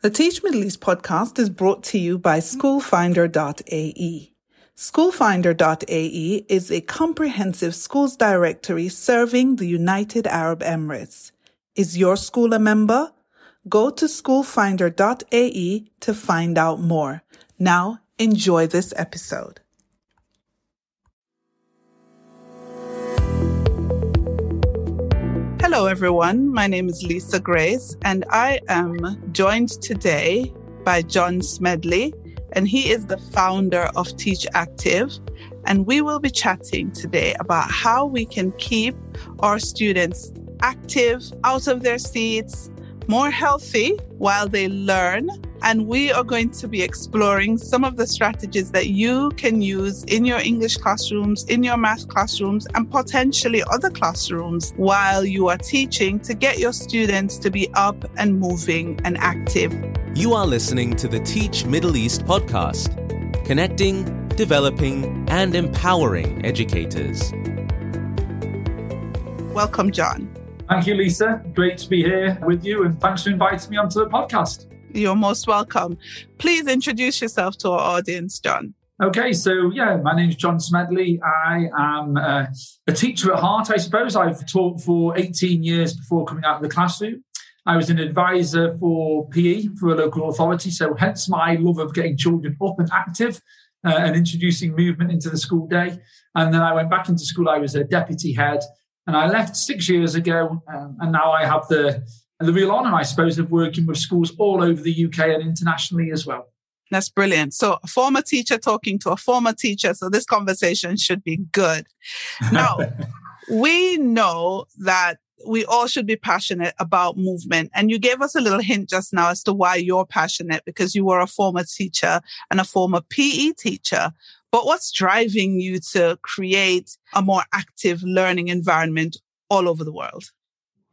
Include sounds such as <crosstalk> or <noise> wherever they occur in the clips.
The Teach Middle East podcast is brought to you by schoolfinder.ae. Schoolfinder.ae is a comprehensive schools directory serving the United Arab Emirates. Is your school a member? Go to schoolfinder.ae to find out more. Now, enjoy this episode. Hello, everyone. My name is Lisa Grace, and I am joined today by John Smedley, and he is the founder of Teach Active. And we will be chatting today about how we can keep our students active, out of their seats, more healthy while they learn and we are going to be exploring some of the strategies that you can use in your English classrooms, in your math classrooms, and potentially other classrooms while you are teaching to get your students to be up and moving and active. You are listening to the Teach Middle East podcast, connecting, developing, and empowering educators. Welcome, John. Thank you, Lisa. Great to be here with you, and thanks for inviting me onto the podcast. You're most welcome. Please introduce yourself to our audience, John. Okay, so yeah, my name is John Smedley. I am uh, a teacher at heart, I suppose. I've taught for 18 years before coming out of the classroom. I was an advisor for PE for a local authority, so hence my love of getting children up and active uh, and introducing movement into the school day. And then I went back into school. I was a deputy head, and I left six years ago, um, and now I have the the real honour, I suppose, of working with schools all over the UK and internationally as well. That's brilliant. So, a former teacher talking to a former teacher. So, this conversation should be good. Now, <laughs> we know that we all should be passionate about movement. And you gave us a little hint just now as to why you're passionate because you were a former teacher and a former PE teacher. But what's driving you to create a more active learning environment all over the world?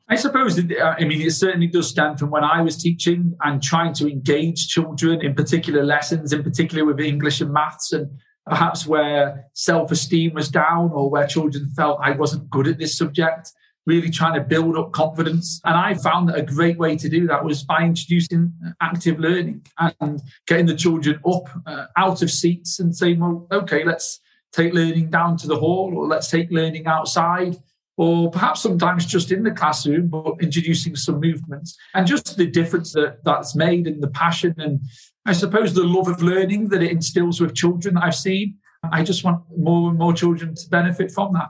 I suppose, uh, I mean, it certainly does stem from when I was teaching and trying to engage children in particular lessons, in particular with English and maths, and perhaps where self esteem was down or where children felt I wasn't good at this subject, really trying to build up confidence. And I found that a great way to do that was by introducing active learning and getting the children up uh, out of seats and saying, well, okay, let's take learning down to the hall or let's take learning outside or perhaps sometimes just in the classroom, but introducing some movements and just the difference that that's made and the passion and I suppose the love of learning that it instills with children that I've seen. I just want more and more children to benefit from that.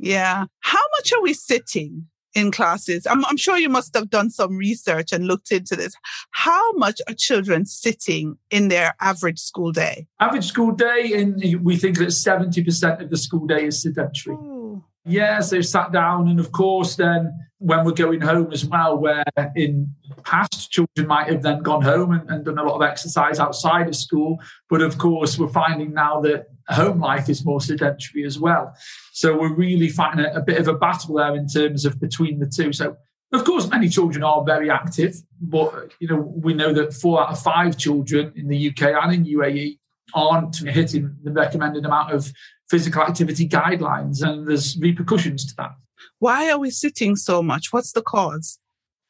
Yeah. How much are we sitting in classes? I'm, I'm sure you must have done some research and looked into this. How much are children sitting in their average school day? Average school day, and we think that 70% of the school day is sedentary. Ooh. Yeah, so sat down, and of course, then when we're going home as well, where in past children might have then gone home and, and, done a lot of exercise outside of school, but of course, we're finding now that home life is more sedentary as well. So we're really fighting a, a bit of a battle there in terms of between the two. So of course, many children are very active, but you know we know that four out of five children in the UK and in UAE aren't hitting the recommended amount of physical activity guidelines, and there's repercussions to that. Why are we sitting so much? What's the cause?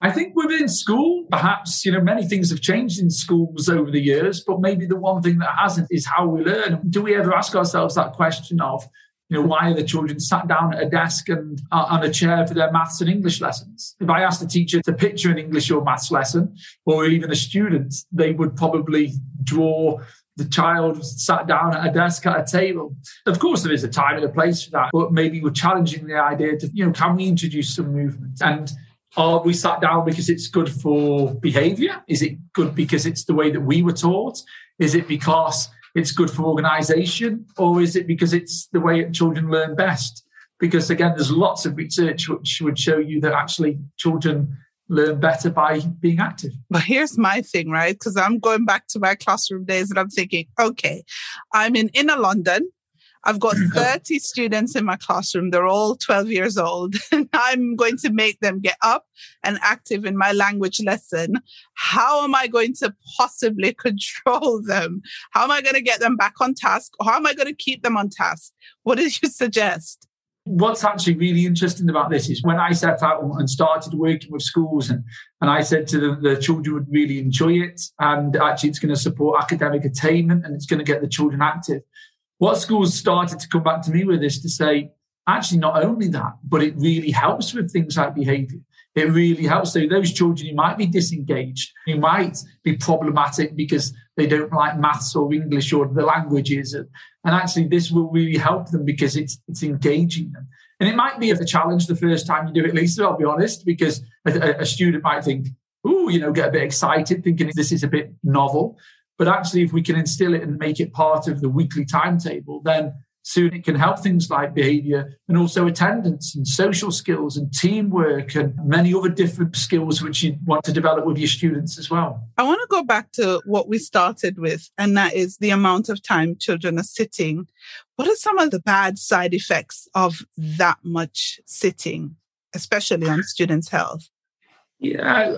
I think within school, perhaps, you know, many things have changed in schools over the years, but maybe the one thing that hasn't is how we learn. Do we ever ask ourselves that question of, you know, why are the children sat down at a desk and uh, on a chair for their maths and English lessons? If I asked a teacher to picture an English or maths lesson, or even a student, they would probably draw the child sat down at a desk at a table. Of course, there is a time and a place for that, but maybe we're challenging the idea to, you know, can we introduce some movement? And are we sat down because it's good for behavior? Is it good because it's the way that we were taught? Is it because it's good for organization? Or is it because it's the way children learn best? Because again, there's lots of research which would show you that actually children learn better by being active. But here's my thing, right? Because I'm going back to my classroom days and I'm thinking, okay, I'm in inner London. I've got <clears throat> 30 students in my classroom. They're all 12 years old. <laughs> And I'm going to make them get up and active in my language lesson. How am I going to possibly <laughs> control them? How am I going to get them back on task? How am I going to keep them on task? What did you <laughs> suggest? What's actually really interesting about this is when I set out and started working with schools and And I said to them, the children would really enjoy it. And actually, it's going to support academic attainment and it's going to get the children active. What schools started to come back to me with is to say, actually, not only that, but it really helps with things like behavior. It really helps. So those children who might be disengaged, who might be problematic because they don't like maths or English or the languages, and actually this will really help them because it's it's engaging them. And it might be a challenge the first time you do it, Lisa, I'll be honest, because a, a student might think, oh, you know, get a bit excited thinking this is a bit novel. But actually, if we can instill it and make it part of the weekly timetable, then soon it can help things like behavior and also attendance and social skills and teamwork and many other different skills which you want to develop with your students as well. I want to go back to what we started with, and that is the amount of time children are sitting. What are some of the bad side effects of that much sitting, especially on students' health? Yeah,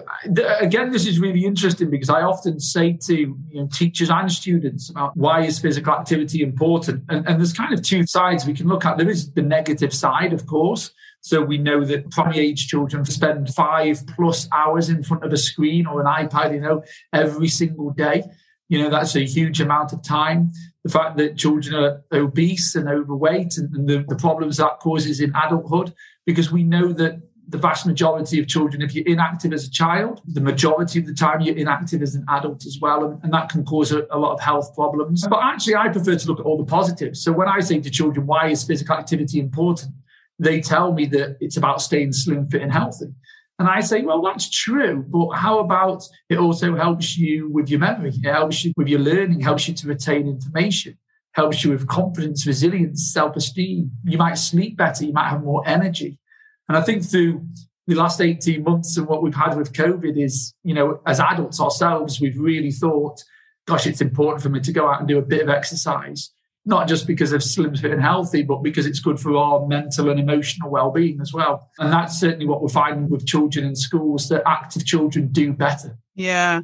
again, this is really interesting because I often say to you know, teachers and students about why is physical activity important, and, and there's kind of two sides we can look at. There is the negative side, of course. So we know that primary age children spend five plus hours in front of a screen or an iPad, you know, every single day. You know, that's a huge amount of time. The fact that children are obese and overweight and, and the, the problems that causes in adulthood, because we know that the vast majority of children, if you're inactive as a child, the majority of the time you're inactive as an adult as well. And, and that can cause a, a, lot of health problems. But actually, I prefer to look at all the positives. So when I say to children, why is physical activity important? They tell me that it's about staying slim, fit, and healthy. And I say, well, that's true. But how about it also helps you with your memory? It helps you with your learning, helps you to retain information, helps you with confidence, resilience, self esteem. You might sleep better, you might have more energy and I think through the last 18 months and what we've had with COVID is, you know, as adults ourselves, we've really thought, gosh, it's important for me to go out and do a bit of exercise, not just because of slim, fit, and healthy, but because it's good for our mental and emotional well-being as well. And that's certainly what we're finding with children in schools that active children do better. Yeah.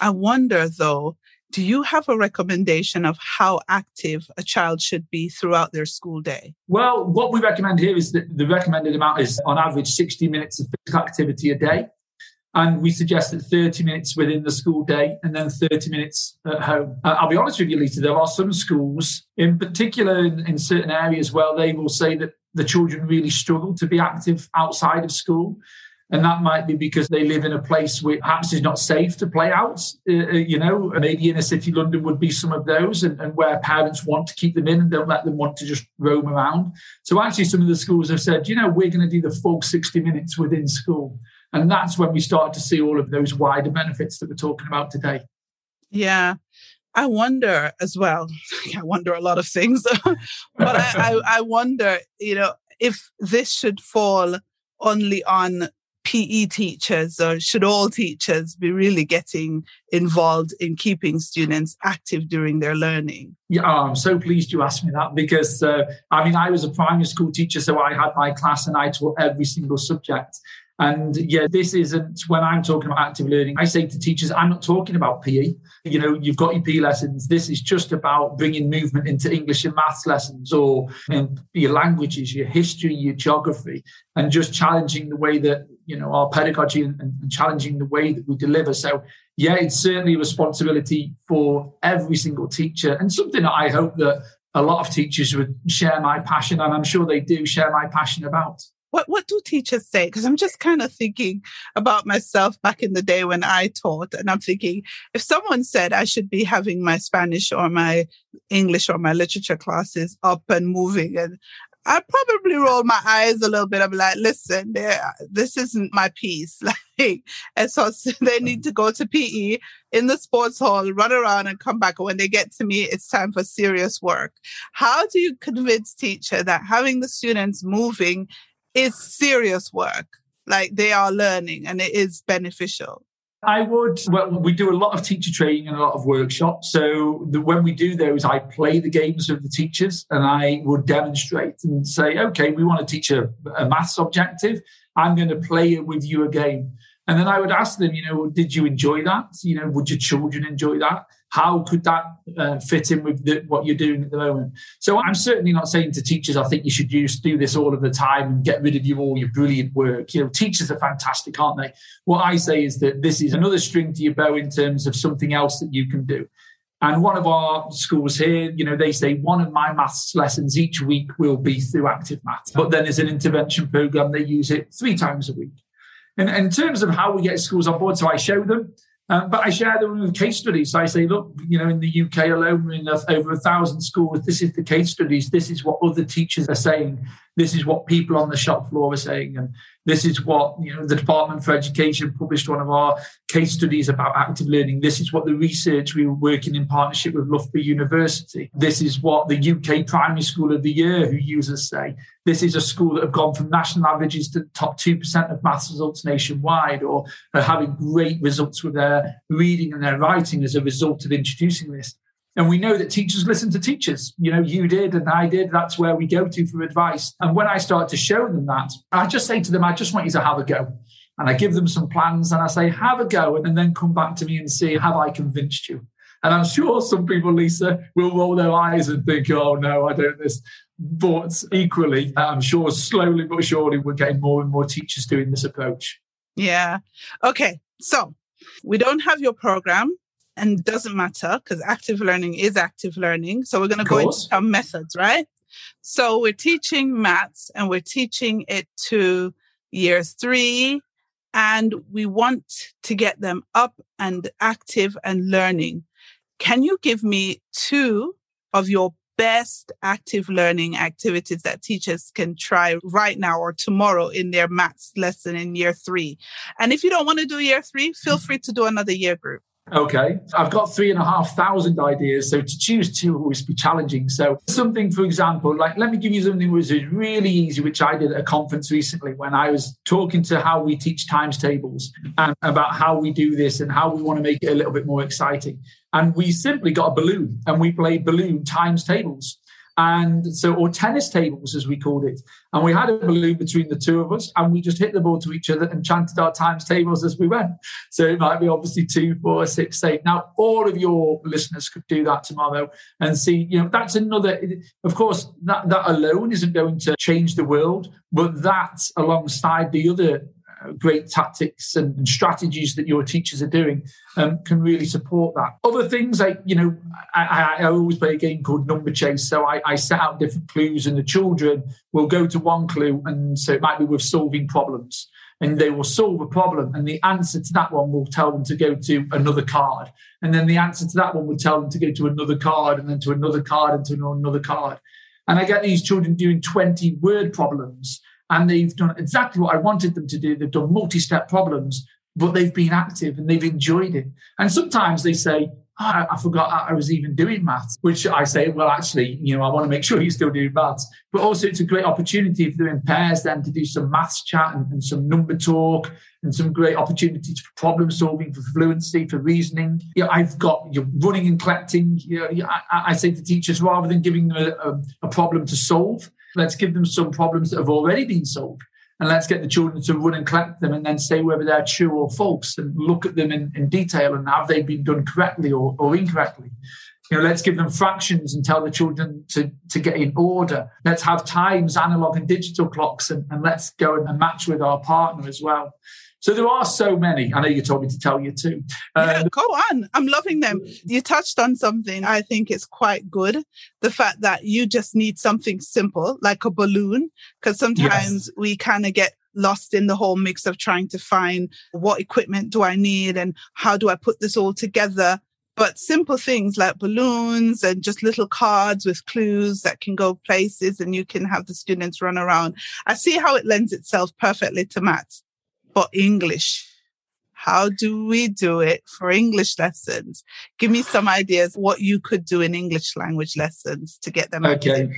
I wonder though, do you have a recommendation of how active a child should be throughout their school day? Well, what we recommend here is that the recommended amount is on average 60 minutes of physical activity a day. And we suggest that 30 minutes within the school day and then 30 minutes at home. Uh, I'll be honest with you, Lisa, there are some schools, in particular in, in certain areas, where they will say that the children really struggle to be active outside of school. And that might be because they live in a place where perhaps is not safe to play out. Uh, uh, you know, maybe inner city London would be some of those, and, and, where parents want to keep them in and don't let them want to just roam around. So actually, some of the schools have said, you know, we're going to do the full 60 minutes within school. And that's when we start to see all of those wider benefits that we're talking about today. Yeah. I wonder as well. <laughs> I wonder a lot of things, <laughs> but I, I, I wonder, you know, if this should fall only on PE teachers or should all teachers be really getting involved in keeping students active during their learning? Yeah, oh, I'm so pleased you asked me that because uh, I mean, I was a primary school teacher, so I had my class and I taught every single subject. And yeah, this isn't when I'm talking about active learning. I say to teachers, I'm not talking about PE. You know, you've got your PE lessons. This is just about bringing movement into English and maths lessons or your languages, your history, your geography, and just challenging the way that, you know, our pedagogy and, and challenging the way that we deliver. So, yeah, it's certainly a responsibility for every single teacher and something that I hope that a lot of teachers would share my passion, and I'm sure they do share my passion about what what do teachers say? Because I'm just kind of thinking about myself back in the day when I taught, and I'm thinking if someone said I should be having my Spanish or my English or my literature classes up and moving, and I'd probably roll my eyes a little bit. I'm like, listen, this isn't my piece. <laughs> Like, and so <laughs> they uh-huh. need to go to PE in the sports hall, run around and come back. And when they get to me, it's time for serious work. How do you convince teacher that having the students moving is serious work. Like they are learning and it is beneficial. I would. Well, we do a lot of teacher training and a lot of workshops. So the, when we do those, I play the games with the teachers and I would demonstrate and say, okay, we want to teach a, a maths objective. I'm going to play it with you a game. And then I would ask them, you know, did you enjoy that? You know, would your children enjoy that? How could that uh, fit in with the, what you're doing at the moment? So I'm certainly not saying to teachers, I think you should use, do this all of the time and get rid of you all your brilliant work. You know, teachers are fantastic, aren't they? What I say is that this is another string to your bow in terms of something else that you can do. And one of our schools here, you know, they say one of my maths lessons each week will be through active maths. But then as an intervention program, they use it three times a week. And in terms of how we get schools on board, so I show them, um, but I share them with case studies. So I say, look, you know, in the UK alone, we're in over a thousand schools. This is the case studies. This is what other teachers are saying. This is what people on the shop floor are saying. And this is what you know the Department for Education published one of our case studies about active learning. This is what the research we were working in partnership with Loughborough University. This is what the UK Primary School of the Year who users say. This is a school that have gone from national averages to top two percent of maths results nationwide, or are having great results with their reading and their writing as a result of introducing this. And we know that teachers listen to teachers. You know, you did and I did. That's where we go to for advice. And when I start to show them that, I just say to them, I just want you to have a go. And I give them some plans and I say, have a go. And then come back to me and see, have I convinced you? And I'm sure some people, Lisa, will roll their eyes and think, oh, no, I don't this. But equally, I'm sure slowly but surely we're getting more and more teachers doing this approach. Yeah. Okay. So we don't have your program and doesn't matter because active learning is active learning. So we're going to go into some methods, right? So we're teaching maths and we're teaching it to year three and we want to get them up and active and learning. Can you give me two of your best active learning activities that teachers can try right now or tomorrow in their maths lesson in year three? And if you don't want to do year three, feel mm-hmm. free to do another year group. Okay. I've got three and a half thousand ideas. So to choose two will always be challenging. So something, for example, like let me give you something which is really easy, which I did at a conference recently when I was talking to how we teach times tables and about how we do this and how we want to make it a little bit more exciting. And we simply got a balloon and we played balloon times tables and so or tennis tables as we called it. And we had a balloon between the two of us and we just hit the ball to each other and chanted our times tables as we went. So it might be obviously two four six eight. Now all of your listeners could do that tomorrow and see you know that's another of course that that alone isn't going to change the world but that alongside the other great tactics and strategies that your teachers are doing um, can really support that. Other things like, you know, I, I, always play a game called Number Chase. So I, I, set out different clues and the children will go to one clue. And so it might be with solving problems and they will solve a problem. And the answer to that one will tell them to go to another card. And then the answer to that one will tell them to go to another card and then to another card and to another card. And I get these children doing 20 word problems and they've done exactly what I wanted them to do. They've done multi step problems, but they've been active and they've enjoyed it. And sometimes they say, oh, I forgot I was even doing maths, which I say, well, actually, you know, I want to make <laughs> sure you're still doing maths. But also, it's a great opportunity if they're in pairs then to do some maths chat and, and some number talk and some great opportunities for problem solving, for fluency, for reasoning. You know, I've got you know, running and collecting. You know, I, I, say to teachers, rather than giving them a, a, a problem to solve, Let's give them some problems that have already been solved. And let's get the children to run and collect them and then say whether they're true or false and look at them in, in detail and have they been done correctly or, or incorrectly. You know, let's give them fractions and tell the children to, to get in order. Let's have times, analog and digital clocks, and, and let's go and match with our partner as well. So there are so many. I know you told me to tell you too. yeah, um, go on. I'm loving them. You touched on something I think is quite good. The fact that you just need something simple, like a balloon, because sometimes yes. we kind of get lost in the whole mix of trying to find what equipment do I need and how do I put this all together. But simple things like balloons and just little cards with clues that can go places and you can have the students run around. I see how it lends itself perfectly to maths for English. How do we do it for English lessons? Give me some ideas what you could do in English language lessons to get them. Okay. Active.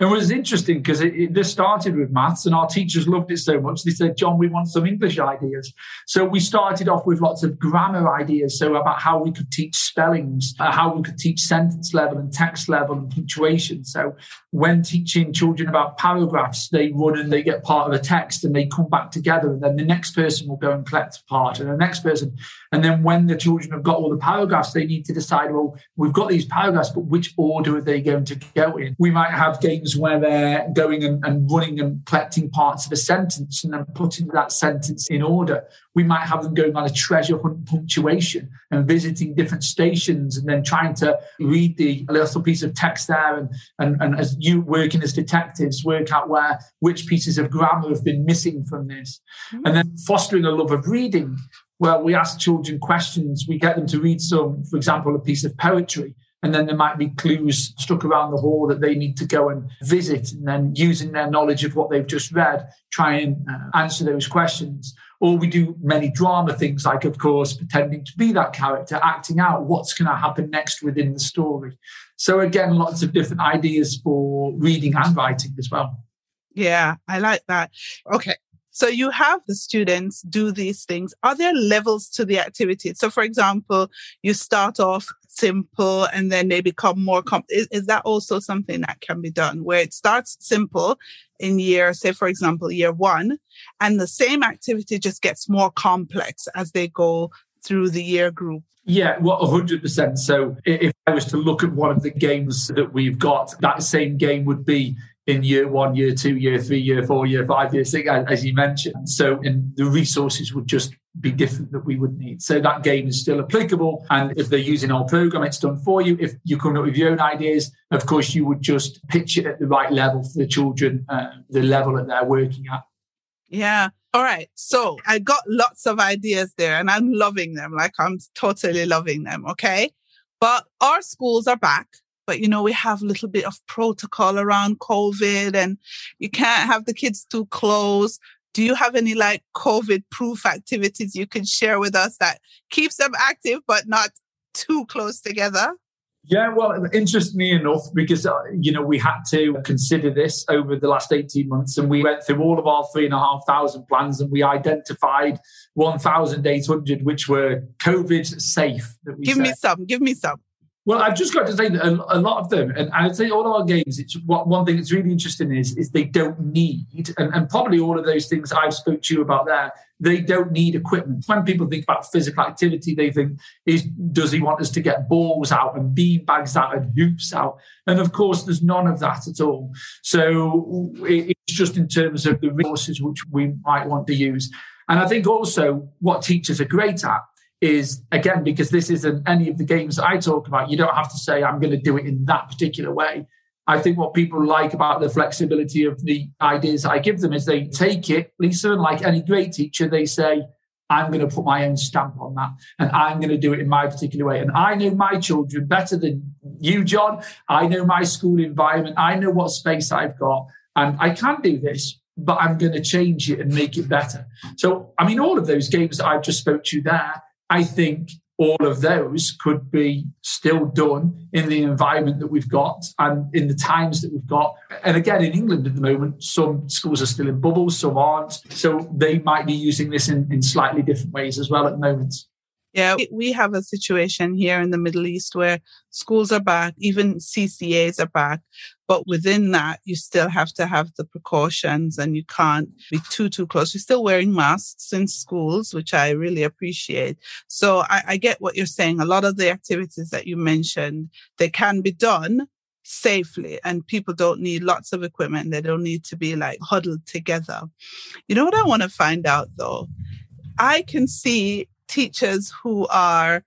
It was interesting because this started with maths, and our teachers loved it so much. They said, "John, we want some English ideas." So we started off with lots of grammar ideas, so about how we could teach spellings, uh, how we could teach sentence level and text level and punctuation. So when teaching children about paragraphs, they run and they get part of a text and they come back together. And then the next person will go and collect a part and the next person. And then when the children have got all the paragraphs, they need to decide, well, we've got these paragraphs, but which order are they going to go in? We might have games where they're going and, and running and collecting parts of a sentence and then putting that sentence in order. We might have them going on a treasure hunt punctuation and visiting different stations and then trying to read the little piece of text there and, and, and as you working as detectives work out where which pieces of grammar have been missing from this mm-hmm. and then fostering a love of reading well we ask children questions we get them to read some for example a piece of poetry and then there might be clues stuck around the hall that they need to go and visit and then using their knowledge of what they've just read try and uh, answer those questions or we do many drama things like of course pretending to be that character acting out what's going to happen next within the story so again, lots of different ideas for reading and writing as well. Yeah, I like that. Okay. So you have the students do these things. Are there levels to the activity? So for example, you start off simple and then they become more com- is, is that also something that can be done where it starts simple in year say for example year 1 and the same activity just gets more complex as they go through the year group yeah, well, 100%. So if I was to look at one of the games that we've got, that same game would be in year one, year two, year three, year four, year five, year six, as you mentioned. So, and the resources would just be different that we would need. So that game is still applicable. And if they're using our program, it's done for you. If you come up with your own ideas, of course, you would just pitch it at the right level for the children, uh, the level that they're working at. Yeah. All right. So I got lots of ideas there and I'm loving them. Like I'm totally loving them. Okay. But our schools are back. But you know, we have a little bit of protocol around COVID and you can't have the kids too close. Do you have any like COVID proof activities you can share with us that keeps them active but not too close together? Yeah, well, interestingly enough, because uh, you know we had to consider this over the last eighteen months, and we went through all of our three and a half thousand plans, and we identified one thousand eight hundred which were COVID safe. give me some. Give me some. Well, I've just got to say that a, a lot of them, and I'd say all our games, it's what one thing that's really interesting is is they don't need, and, and probably all of those things I've spoke to you about there, they don't need equipment. When people think about physical activity, they think, is does he want us to get balls out and bean bags out and hoops out? And of course, there's none of that at all. So it's just in terms of the resources which we might want to use. And I think also what teachers are great at is again because this isn't any of the games I talk about. You don't have to say I'm going to do it in that particular way. I think what people like about the flexibility of the ideas I give them is they take it, Lisa, and like any great teacher, they say, I'm going to put my own stamp on that and I'm going to do it in my particular way. And I know my children better than you, John. I know my school environment. I know what space I've got and I can do this, but I'm going to change it and make it better. So, I mean, all of those games that I've just spoke to there, I think all of those could be still done in the environment that we've got and in the times that we've got. And again, in England at the moment, some schools are still in bubbles, some aren't. So they might be using this in, in slightly different ways as well at the moment. Yeah, we have a situation here in the Middle East where schools are back, even CCAs are back. But within that, you still have to have the precautions and you can't be too, too close. You're still wearing masks in schools, which I really appreciate. So I, I get what you're saying. A lot of the activities that you mentioned, they can be done safely and people don't need lots of equipment. They don't need to be like huddled together. You know what I want to find out though? I can see teachers who are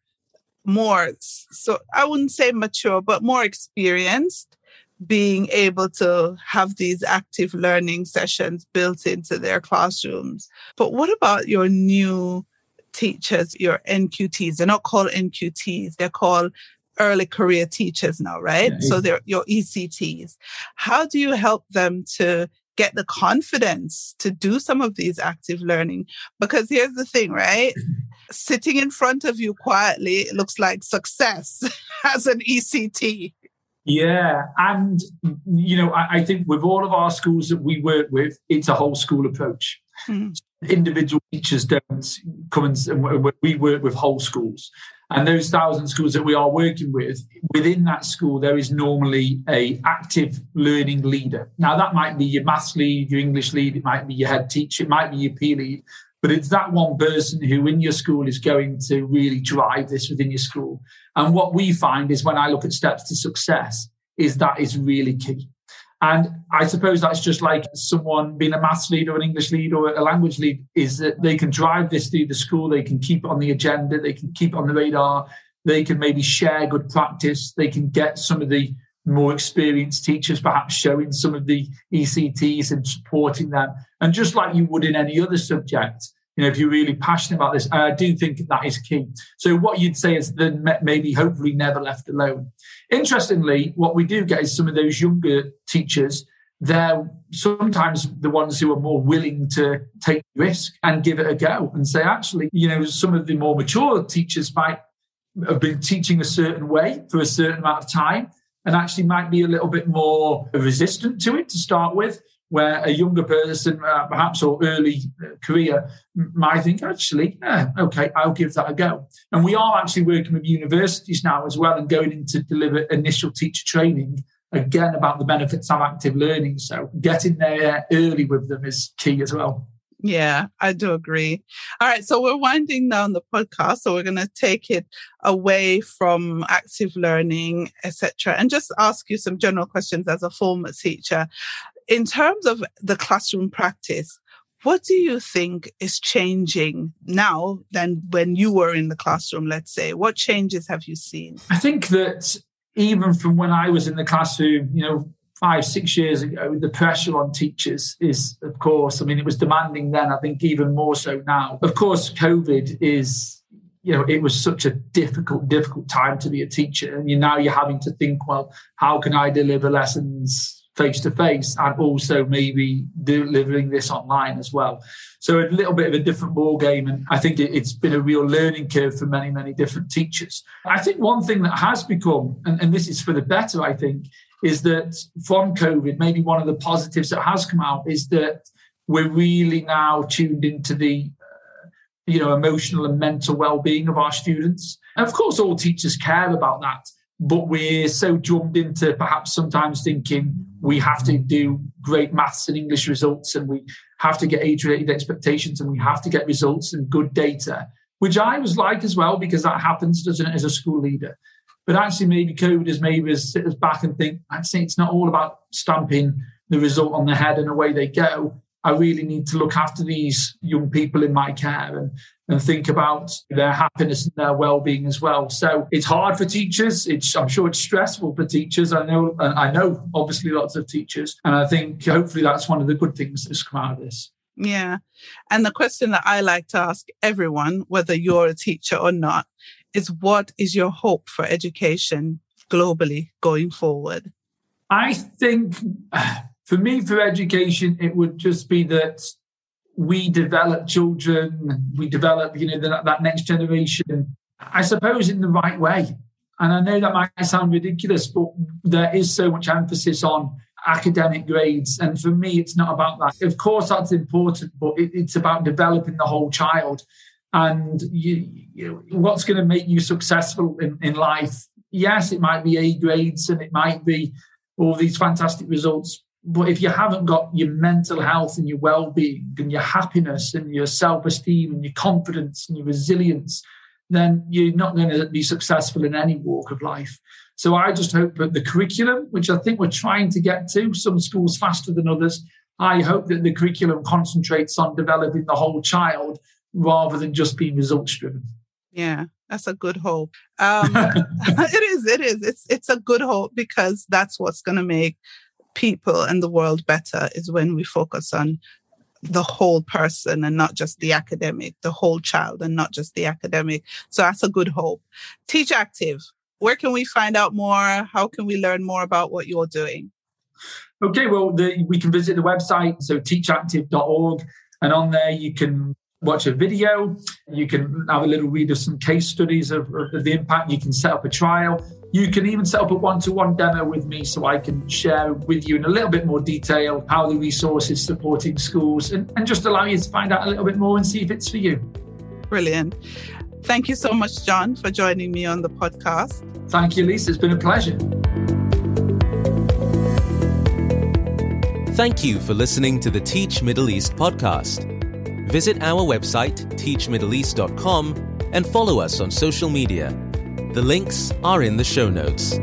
more, so I wouldn't say mature, but more experienced being able to have these active learning sessions built into their classrooms. But what about your new teachers, your NQTs? They're not called NQTs, they're called early career teachers now, right? Yeah, so they're your ECTs. How do you help them to get the confidence to do some of these active learning? Because here's the thing, right? <laughs> Sitting in front of you quietly it looks like success <laughs> as an ECT. Yeah. And, you know, I, I, think with all of our schools that we work with, it's a whole school approach. Mm. Individual teachers don't come and we work with whole schools. And those thousand schools that we are working with, within that school, there is normally a active learning leader. Now that might be your maths lead, your English lead, it might be your head teacher, it might be your PE lead, but it's that one person who in your school is going to really drive this within your school. And what we find is when I look at steps to success, is that is really key. And I suppose that's just like someone being a maths lead or an English lead or a language lead is that they can drive this through the school, they can keep it on the agenda, they can keep it on the radar, they can maybe share good practice, they can get some of the more experienced teachers perhaps showing some of the ECTs and supporting them. And just like you would in any other subject, you know, if you're really passionate about this, I do think that is key. So what you'd say is then maybe hopefully never left alone. Interestingly, what we do get is some of those younger teachers, they're sometimes the ones who are more willing to take risk and give it a go and say, actually, you know, some of the more mature teachers might have been teaching a certain way for a certain amount of time and actually might be a little bit more resistant to it to start with where a younger person, uh, perhaps or early uh, career, might think, actually, yeah, okay, I'll give that a go. And we are actually working with universities now as well and going in to deliver initial teacher training, again, about the benefits of active learning. So getting there early with them is key as well. Yeah, I do agree. All right, so we're winding down the podcast, so we're going to take it away from active learning, etc., and just ask you some general questions as a former teacher in terms of the classroom practice, what do you think is changing now than when you were in the classroom, let's say? What changes have you seen? I think that even from when I was in the classroom, you know, five, six years ago, the pressure on teachers is, of course, I mean, it was demanding then, I think even more so now. Of course, COVID is, you know, it was such a difficult, difficult time to be a teacher. And you now you're having to think, well, how can I deliver lessons face to face and also maybe delivering this online as well. So a little bit of a different ball game, and I think it's been a real learning curve for many, many different teachers. I think one thing that has become, and, and this is for the better, I think, is that from COVID, maybe one of the positives that has come out is that we're really now tuned into the uh, you know emotional and mental well-being of our students and of course all teachers care about that but we're so drummed into perhaps sometimes thinking we have to do great maths and English results and we have to get age related expectations and we have to get results and good data, which I was like as well, because that happens, doesn't it, as a school leader. But actually, maybe COVID has made us sit us back and think, actually, it's not all about stamping the result on the head and away they go. I really need to look after these young people in my care and, and think about their happiness and their well-being as well. So it's hard for teachers. It's I'm sure it's stressful for teachers. I know I know obviously lots of teachers, and I think hopefully that's one of the good things that's come out of this. Yeah. And the question that I like to ask everyone, whether you're a teacher or not, is what is your hope for education globally going forward? I think <sighs> for me, for education, it would just be that we develop children, we develop, you know, that, that next generation, I suppose, in the right way. And I know that might sound ridiculous, but there is so much emphasis on academic grades. And for me, it's not about that. Of course, that's important, but it, it's about developing the whole child. And you, you what's going to make you successful in, in life? Yes, it might be A grades and it might be all these fantastic results, but if you haven't got your mental health and your well-being and your happiness and your self-esteem and your confidence and your resilience, then you're not going to be successful in any walk of life. So I just hope that the curriculum, which I think we're trying to get to, some schools faster than others, I hope that the curriculum concentrates on developing the whole child rather than just being results driven. Yeah, that's a good hope. Um, <laughs> <laughs> it is. It is. It's it's a good hope because that's what's going to make people and the world better is when we focus on the whole person and not just the academic, the whole child and not just the academic. So that's a good hope. Teach Active. Where can we find out more? How can we learn more about what you're doing? Okay, well, the, we can visit the website, so teachactive.org, and on there you can watch a video, you can have a little read of some case studies of, of the impact, you can set up a trial, you can even set up a one to one demo with me so I can share with you in a little bit more detail how the resource is supporting schools and, and just allow you to find out a little bit more and see if it's for you. Brilliant. Thank you so much, John, for joining me on the podcast. Thank you, Lisa. It's been a pleasure. Thank you for listening to the Teach Middle East podcast. Visit our website, teachmiddleeast.com, and follow us on social media. The links are in the show notes.